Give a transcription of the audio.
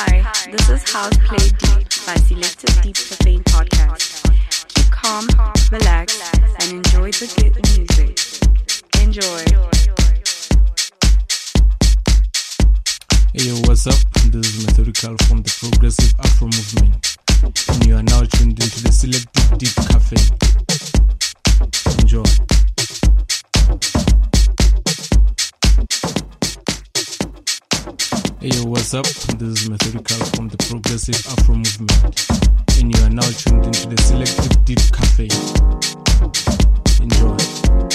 Hi, this is House Play Deep by Selective Deep Caffeine Podcast. Keep calm, relax, and enjoy the good music. Enjoy. Hey yo, what's up? This is Methodical from the Progressive Afro Movement, and you are now tuned into the Selective Deep Cafe. Enjoy. Hey yo, what's up? This is Methodical from the Progressive Afro Movement, and you are now tuned into the Selective Deep Cafe. Enjoy.